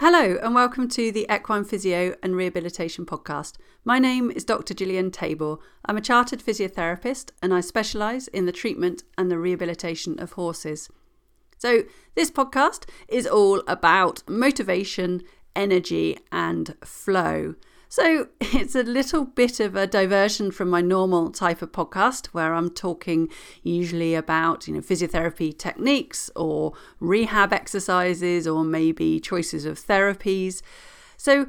Hello, and welcome to the Equine Physio and Rehabilitation Podcast. My name is Dr. Gillian Tabor. I'm a chartered physiotherapist and I specialise in the treatment and the rehabilitation of horses. So, this podcast is all about motivation, energy, and flow. So it's a little bit of a diversion from my normal type of podcast where I'm talking usually about, you know, physiotherapy techniques or rehab exercises or maybe choices of therapies. So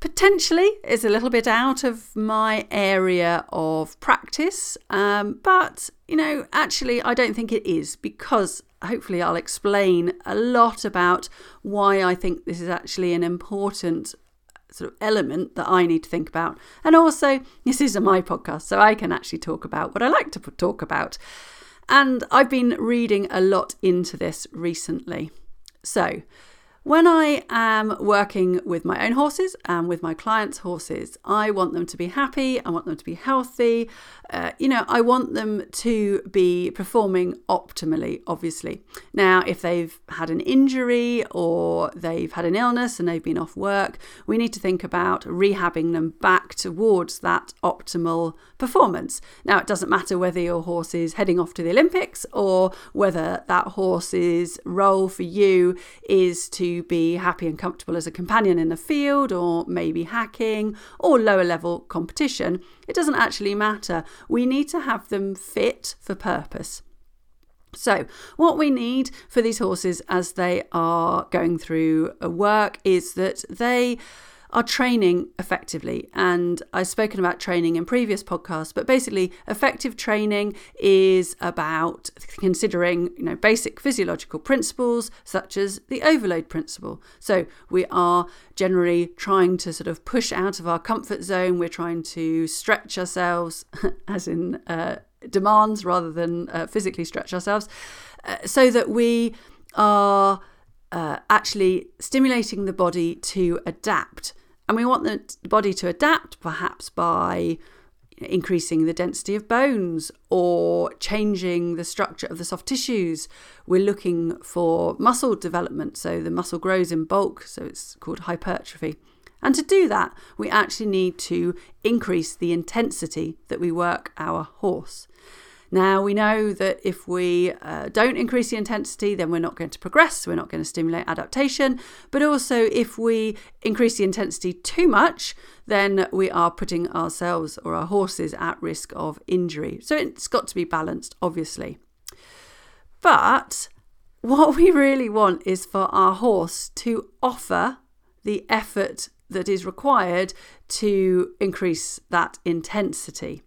potentially it's a little bit out of my area of practice, um, but you know, actually, I don't think it is because hopefully I'll explain a lot about why I think this is actually an important sort of element that I need to think about. And also, this is my podcast, so I can actually talk about what I like to talk about. And I've been reading a lot into this recently. So, when I am working with my own horses and with my clients' horses, I want them to be happy, I want them to be healthy. Uh, you know, I want them to be performing optimally, obviously. Now, if they've had an injury or they've had an illness and they've been off work, we need to think about rehabbing them back towards that optimal performance. Now, it doesn't matter whether your horse is heading off to the Olympics or whether that horse's role for you is be happy and comfortable as a companion in the field or maybe hacking or lower level competition, it doesn't actually matter. We need to have them fit for purpose. So, what we need for these horses as they are going through a work is that they are training effectively. And I've spoken about training in previous podcasts, but basically, effective training is about considering you know basic physiological principles such as the overload principle. So we are generally trying to sort of push out of our comfort zone. We're trying to stretch ourselves, as in uh, demands, rather than uh, physically stretch ourselves, uh, so that we are. Uh, actually stimulating the body to adapt and we want the body to adapt perhaps by increasing the density of bones or changing the structure of the soft tissues. We're looking for muscle development, so the muscle grows in bulk, so it's called hypertrophy. And to do that, we actually need to increase the intensity that we work our horse. Now, we know that if we uh, don't increase the intensity, then we're not going to progress, we're not going to stimulate adaptation. But also, if we increase the intensity too much, then we are putting ourselves or our horses at risk of injury. So it's got to be balanced, obviously. But what we really want is for our horse to offer the effort that is required to increase that intensity.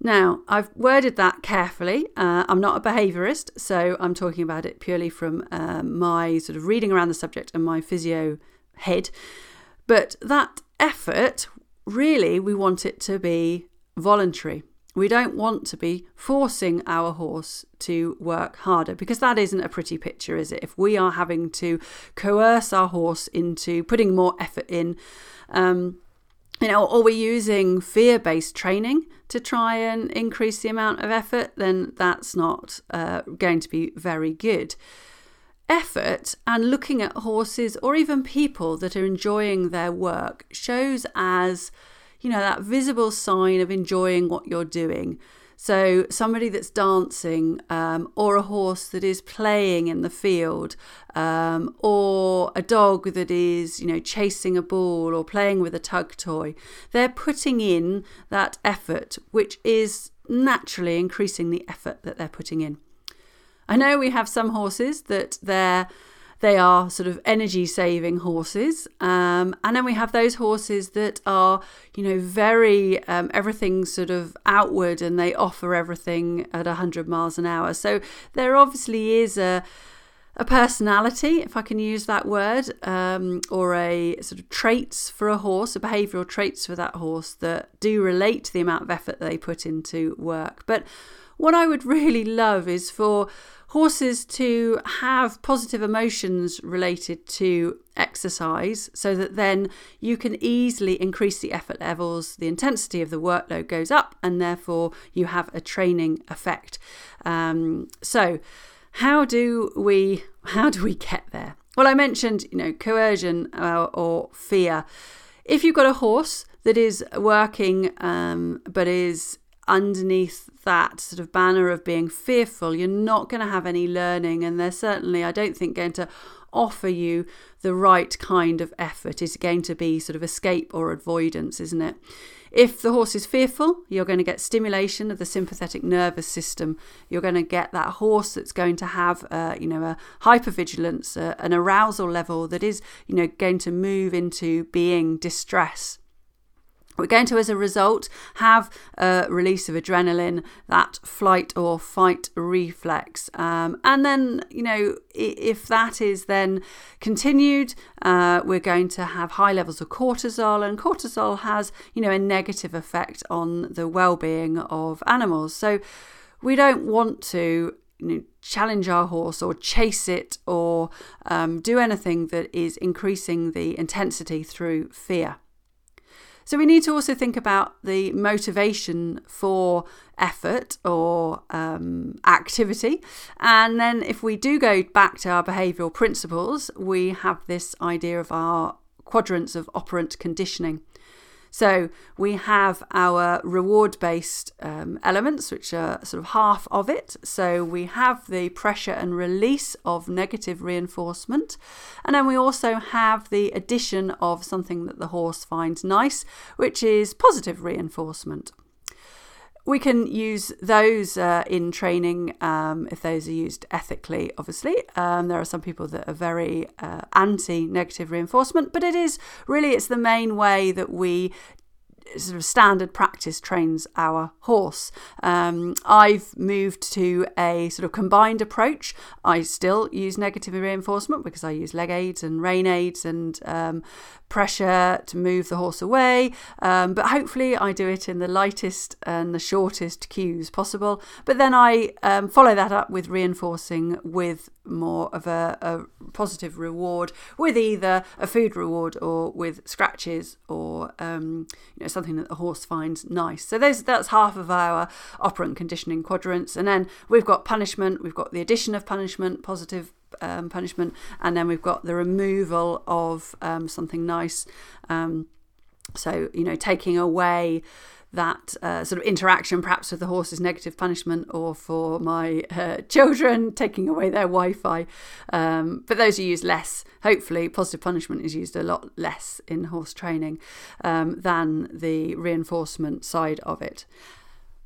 Now, I've worded that carefully. Uh, I'm not a behaviourist, so I'm talking about it purely from uh, my sort of reading around the subject and my physio head. But that effort, really, we want it to be voluntary. We don't want to be forcing our horse to work harder because that isn't a pretty picture, is it? If we are having to coerce our horse into putting more effort in, um, you know, or we're using fear based training to try and increase the amount of effort, then that's not uh, going to be very good. Effort and looking at horses or even people that are enjoying their work shows as, you know, that visible sign of enjoying what you're doing. So, somebody that's dancing, um, or a horse that is playing in the field, um, or a dog that is, you know, chasing a ball or playing with a tug toy, they're putting in that effort, which is naturally increasing the effort that they're putting in. I know we have some horses that they're they are sort of energy saving horses. Um, and then we have those horses that are, you know, very, um, everything sort of outward and they offer everything at 100 miles an hour. So there obviously is a, a personality, if I can use that word, um, or a sort of traits for a horse, a behavioural traits for that horse that do relate to the amount of effort they put into work. But what I would really love is for horses to have positive emotions related to exercise so that then you can easily increase the effort levels, the intensity of the workload goes up, and therefore you have a training effect. Um, so, how do we how do we get there? Well, I mentioned, you know, coercion uh, or fear. If you've got a horse that is working um, but is underneath that sort of banner of being fearful, you're not going to have any learning. And they're certainly, I don't think, going to offer you the right kind of effort. It's going to be sort of escape or avoidance, isn't it? If the horse is fearful, you're going to get stimulation of the sympathetic nervous system. You're going to get that horse that's going to have, uh, you know, a hypervigilance, uh, an arousal level that is, you know, going to move into being distress. We're going to, as a result, have a release of adrenaline, that flight or fight reflex. Um, and then, you know, if that is then continued, uh, we're going to have high levels of cortisol, and cortisol has, you know, a negative effect on the well being of animals. So we don't want to you know, challenge our horse or chase it or um, do anything that is increasing the intensity through fear. So we need to also think about the motivation for effort or um, activity. And then if we do go back to our behavioural principles, we have this idea of our quadrants of operant conditioning. So we have our reward based um, elements, which are sort of half of it. So we have the pressure and release of negative reinforcement. And then we also have the addition of something that the horse finds nice, which is positive reinforcement. We can use those uh, in training um, if those are used ethically, obviously. Um, there are some people that are very uh, anti negative reinforcement, but it is really it's the main way that we sort of standard practice trains our horse. Um, I've moved to a sort of combined approach. I still use negative reinforcement because I use leg aids and rein aids and um, pressure to move the horse away. Um, but hopefully, I do it in the lightest and the shortest cues possible. But then I um, follow that up with reinforcing with more of a, a, positive reward with either a food reward or with scratches or um, you know something that the horse finds nice. So those that's half of our operant conditioning quadrants, and then we've got punishment. We've got the addition of punishment, positive um, punishment, and then we've got the removal of um, something nice. Um, so you know, taking away that uh, sort of interaction, perhaps with the horse's negative punishment, or for my uh, children taking away their Wi-Fi. Um, but those are used less. Hopefully, positive punishment is used a lot less in horse training um, than the reinforcement side of it.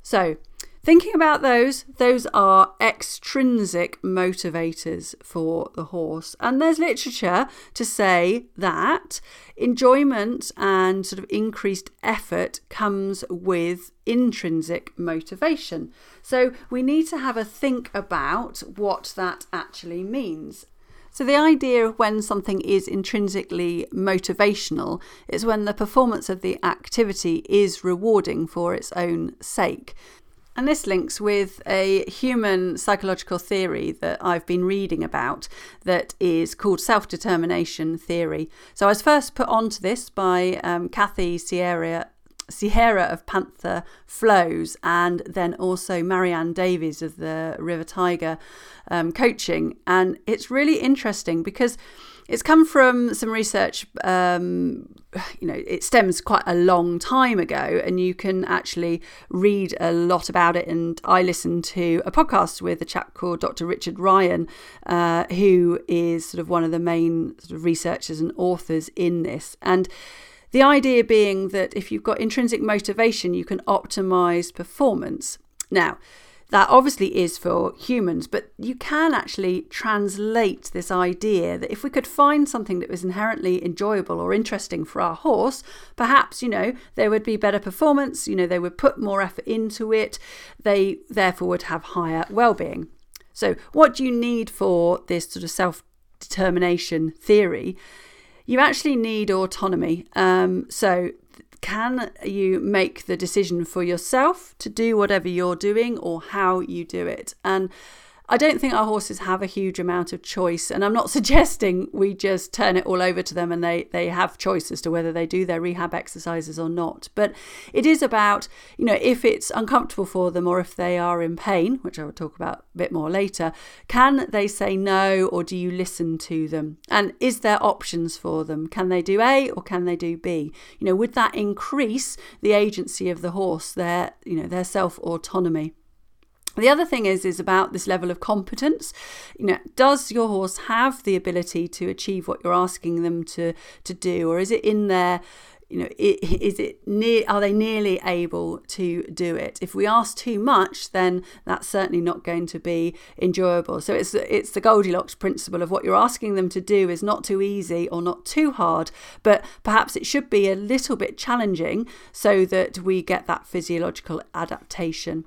So Thinking about those, those are extrinsic motivators for the horse. And there's literature to say that enjoyment and sort of increased effort comes with intrinsic motivation. So we need to have a think about what that actually means. So, the idea of when something is intrinsically motivational is when the performance of the activity is rewarding for its own sake. And this links with a human psychological theory that I've been reading about that is called self determination theory. So I was first put onto this by um, Kathy Sierra. Sierra of Panther Flows, and then also Marianne Davies of the River Tiger um, coaching. And it's really interesting because it's come from some research, um, you know, it stems quite a long time ago, and you can actually read a lot about it. And I listened to a podcast with a chap called Dr. Richard Ryan, uh, who is sort of one of the main sort of researchers and authors in this. And the idea being that if you've got intrinsic motivation, you can optimize performance. Now, that obviously is for humans, but you can actually translate this idea that if we could find something that was inherently enjoyable or interesting for our horse, perhaps, you know, there would be better performance, you know, they would put more effort into it, they therefore would have higher well-being. So, what do you need for this sort of self determination theory? You actually need autonomy. Um, so, can you make the decision for yourself to do whatever you're doing or how you do it? And I don't think our horses have a huge amount of choice, and I'm not suggesting we just turn it all over to them and they, they have choice as to whether they do their rehab exercises or not. But it is about, you know, if it's uncomfortable for them or if they are in pain, which I will talk about a bit more later, can they say no or do you listen to them? And is there options for them? Can they do A or can they do B? You know, would that increase the agency of the horse, their, you know, their self autonomy? The other thing is is about this level of competence. You know, does your horse have the ability to achieve what you're asking them to to do, or is it in there? You know, is it near? Are they nearly able to do it? If we ask too much, then that's certainly not going to be enjoyable. So it's it's the Goldilocks principle of what you're asking them to do is not too easy or not too hard, but perhaps it should be a little bit challenging so that we get that physiological adaptation.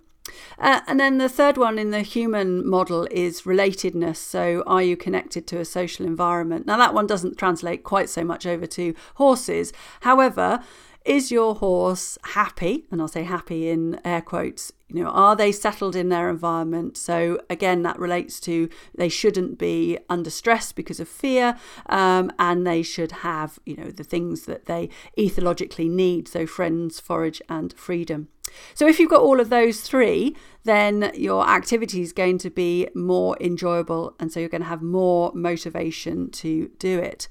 Uh, and then the third one in the human model is relatedness. So, are you connected to a social environment? Now, that one doesn't translate quite so much over to horses. However, is your horse happy? And I'll say happy in air quotes. You know, are they settled in their environment? So again, that relates to they shouldn't be under stress because of fear, um, and they should have you know the things that they ethologically need. So friends, forage, and freedom. So if you've got all of those three, then your activity is going to be more enjoyable, and so you're going to have more motivation to do it.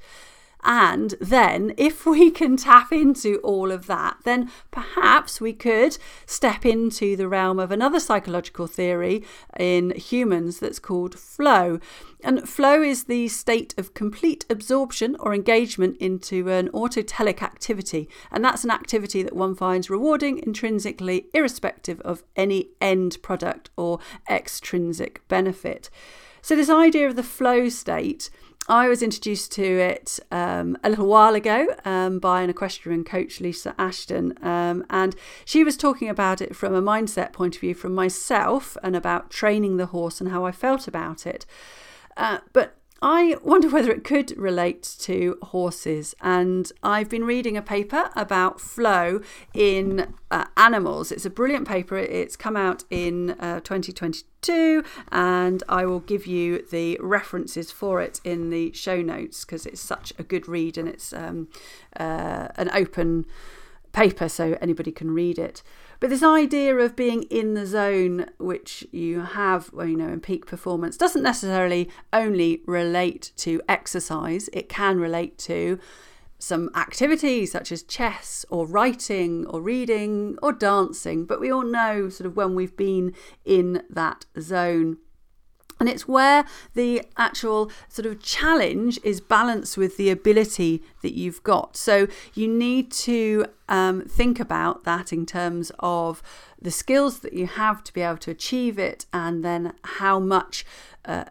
And then, if we can tap into all of that, then perhaps we could step into the realm of another psychological theory in humans that's called flow. And flow is the state of complete absorption or engagement into an autotelic activity. And that's an activity that one finds rewarding intrinsically, irrespective of any end product or extrinsic benefit. So, this idea of the flow state I was introduced to it um, a little while ago um, by an equestrian coach, Lisa Ashton, um, and she was talking about it from a mindset point of view from myself and about training the horse and how I felt about it. Uh, but I wonder whether it could relate to horses. And I've been reading a paper about flow in uh, animals. It's a brilliant paper. It's come out in uh, 2022, and I will give you the references for it in the show notes because it's such a good read and it's um, uh, an open paper so anybody can read it. But this idea of being in the zone, which you have, well, you know, in peak performance, doesn't necessarily only relate to exercise. It can relate to some activities such as chess or writing or reading or dancing. But we all know sort of when we've been in that zone. And it's where the actual sort of challenge is balanced with the ability that you've got. So you need to um, think about that in terms of the skills that you have to be able to achieve it, and then how much, uh,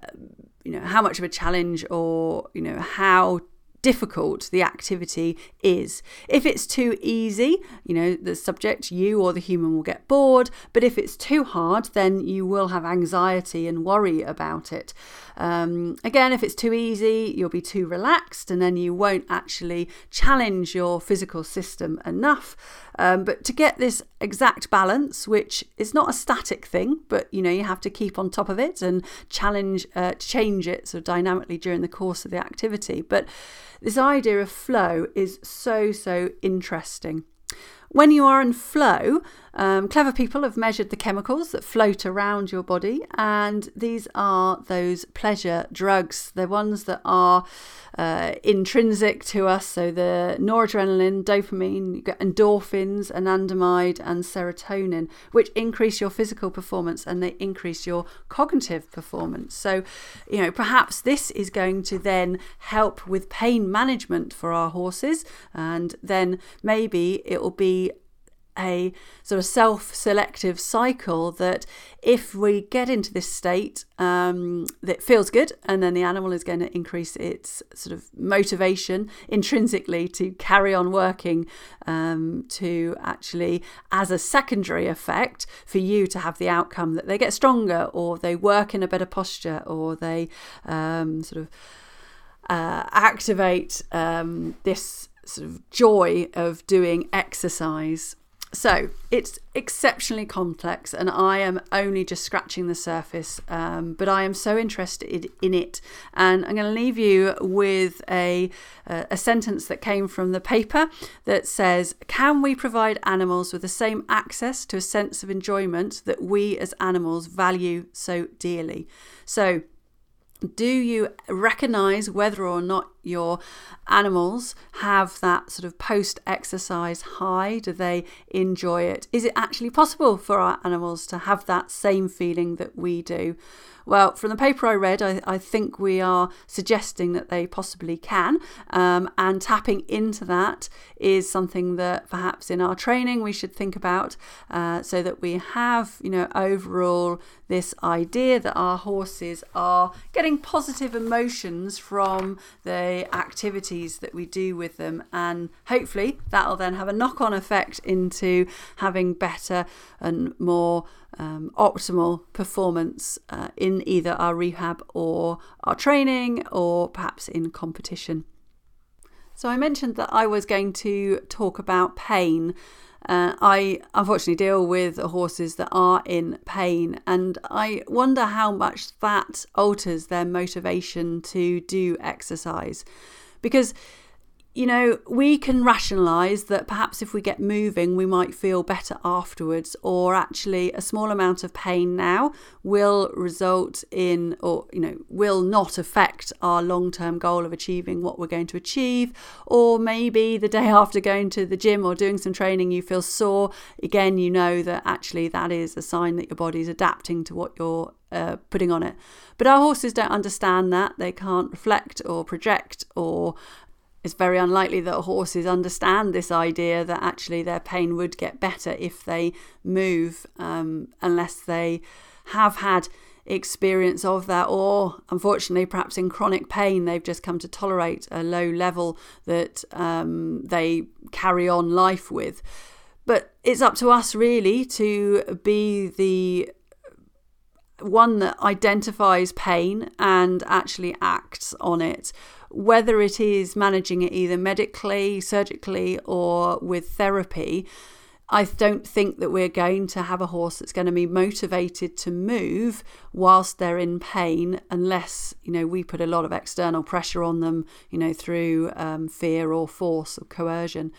you know, how much of a challenge or you know how difficult the activity is. If it's too easy, you know, the subject, you or the human will get bored, but if it's too hard, then you will have anxiety and worry about it. Um, again, if it's too easy, you'll be too relaxed and then you won't actually challenge your physical system enough. Um, but to get this exact balance, which is not a static thing, but you know, you have to keep on top of it and challenge, uh, change it sort of dynamically during the course of the activity. But this idea of flow is so, so interesting. When you are in flow, um, clever people have measured the chemicals that float around your body, and these are those pleasure drugs. They're ones that are uh, intrinsic to us. So the noradrenaline, dopamine, you get endorphins, anandamide, and serotonin, which increase your physical performance and they increase your cognitive performance. So, you know, perhaps this is going to then help with pain management for our horses, and then maybe it will be a sort of self selective cycle that if we get into this state um, that feels good, and then the animal is going to increase its sort of motivation intrinsically to carry on working, um, to actually, as a secondary effect, for you to have the outcome that they get stronger or they work in a better posture or they um, sort of uh, activate um, this sort of joy of doing exercise So it's exceptionally complex, and I am only just scratching the surface. Um, but I am so interested in it, and I'm going to leave you with a a sentence that came from the paper that says, "Can we provide animals with the same access to a sense of enjoyment that we as animals value so dearly?" So do you recognize whether or not your animals have that sort of post exercise high? Do they enjoy it? Is it actually possible for our animals to have that same feeling that we do? Well, from the paper I read, I, I think we are suggesting that they possibly can. Um, and tapping into that is something that perhaps in our training we should think about uh, so that we have, you know, overall this idea that our horses are getting positive emotions from the activities that we do with them. And hopefully that'll then have a knock on effect into having better and more um, optimal performance uh, in either our rehab or our training or perhaps in competition. So, I mentioned that I was going to talk about pain. Uh, I unfortunately deal with horses that are in pain, and I wonder how much that alters their motivation to do exercise. Because you know, we can rationalize that perhaps if we get moving, we might feel better afterwards, or actually a small amount of pain now will result in, or, you know, will not affect our long term goal of achieving what we're going to achieve. Or maybe the day after going to the gym or doing some training, you feel sore. Again, you know that actually that is a sign that your body's adapting to what you're uh, putting on it. But our horses don't understand that. They can't reflect or project or it's very unlikely that horses understand this idea that actually their pain would get better if they move, um, unless they have had experience of that, or unfortunately, perhaps in chronic pain, they've just come to tolerate a low level that um, they carry on life with. But it's up to us really to be the one that identifies pain and actually acts on it whether it is managing it either medically, surgically, or with therapy, I don't think that we're going to have a horse that's going to be motivated to move whilst they're in pain, unless you know we put a lot of external pressure on them, you know, through um, fear or force or coercion.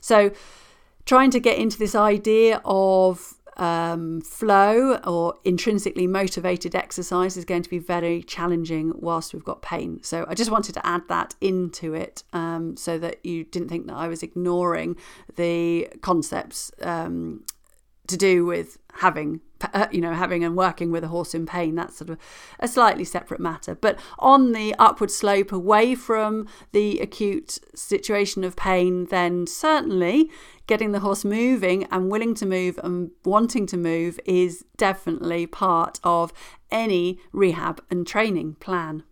So, trying to get into this idea of um, flow or intrinsically motivated exercise is going to be very challenging whilst we've got pain. So I just wanted to add that into it um, so that you didn't think that I was ignoring the concepts um, to do with having uh, you know having and working with a horse in pain that's sort of a slightly separate matter but on the upward slope away from the acute situation of pain then certainly getting the horse moving and willing to move and wanting to move is definitely part of any rehab and training plan.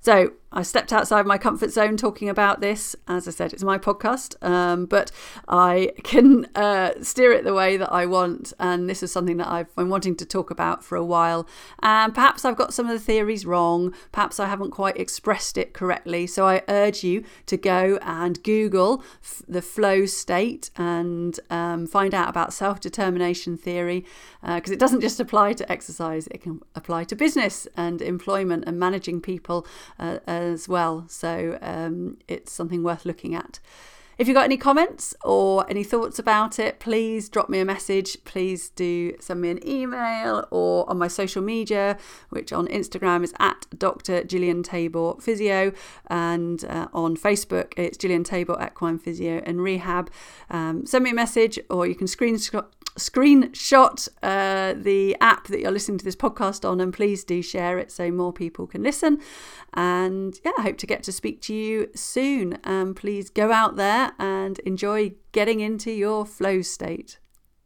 So I stepped outside my comfort zone talking about this. As I said, it's my podcast, um, but I can uh, steer it the way that I want. And this is something that I've been wanting to talk about for a while. And perhaps I've got some of the theories wrong. Perhaps I haven't quite expressed it correctly. So I urge you to go and Google f- the flow state and um, find out about self determination theory because uh, it doesn't just apply to exercise, it can apply to business and employment and managing people uh, as well. So um, it's something worth looking at. If you've got any comments or any thoughts about it, please drop me a message. Please do send me an email or on my social media, which on Instagram is at Dr. Gillian Tabor Physio, and uh, on Facebook it's Gillian Tabor Equine Physio and Rehab. Um, send me a message, or you can screenshot screenshot uh, the app that you're listening to this podcast on and please do share it so more people can listen. And yeah, I hope to get to speak to you soon. Um, please go out there and enjoy getting into your flow state.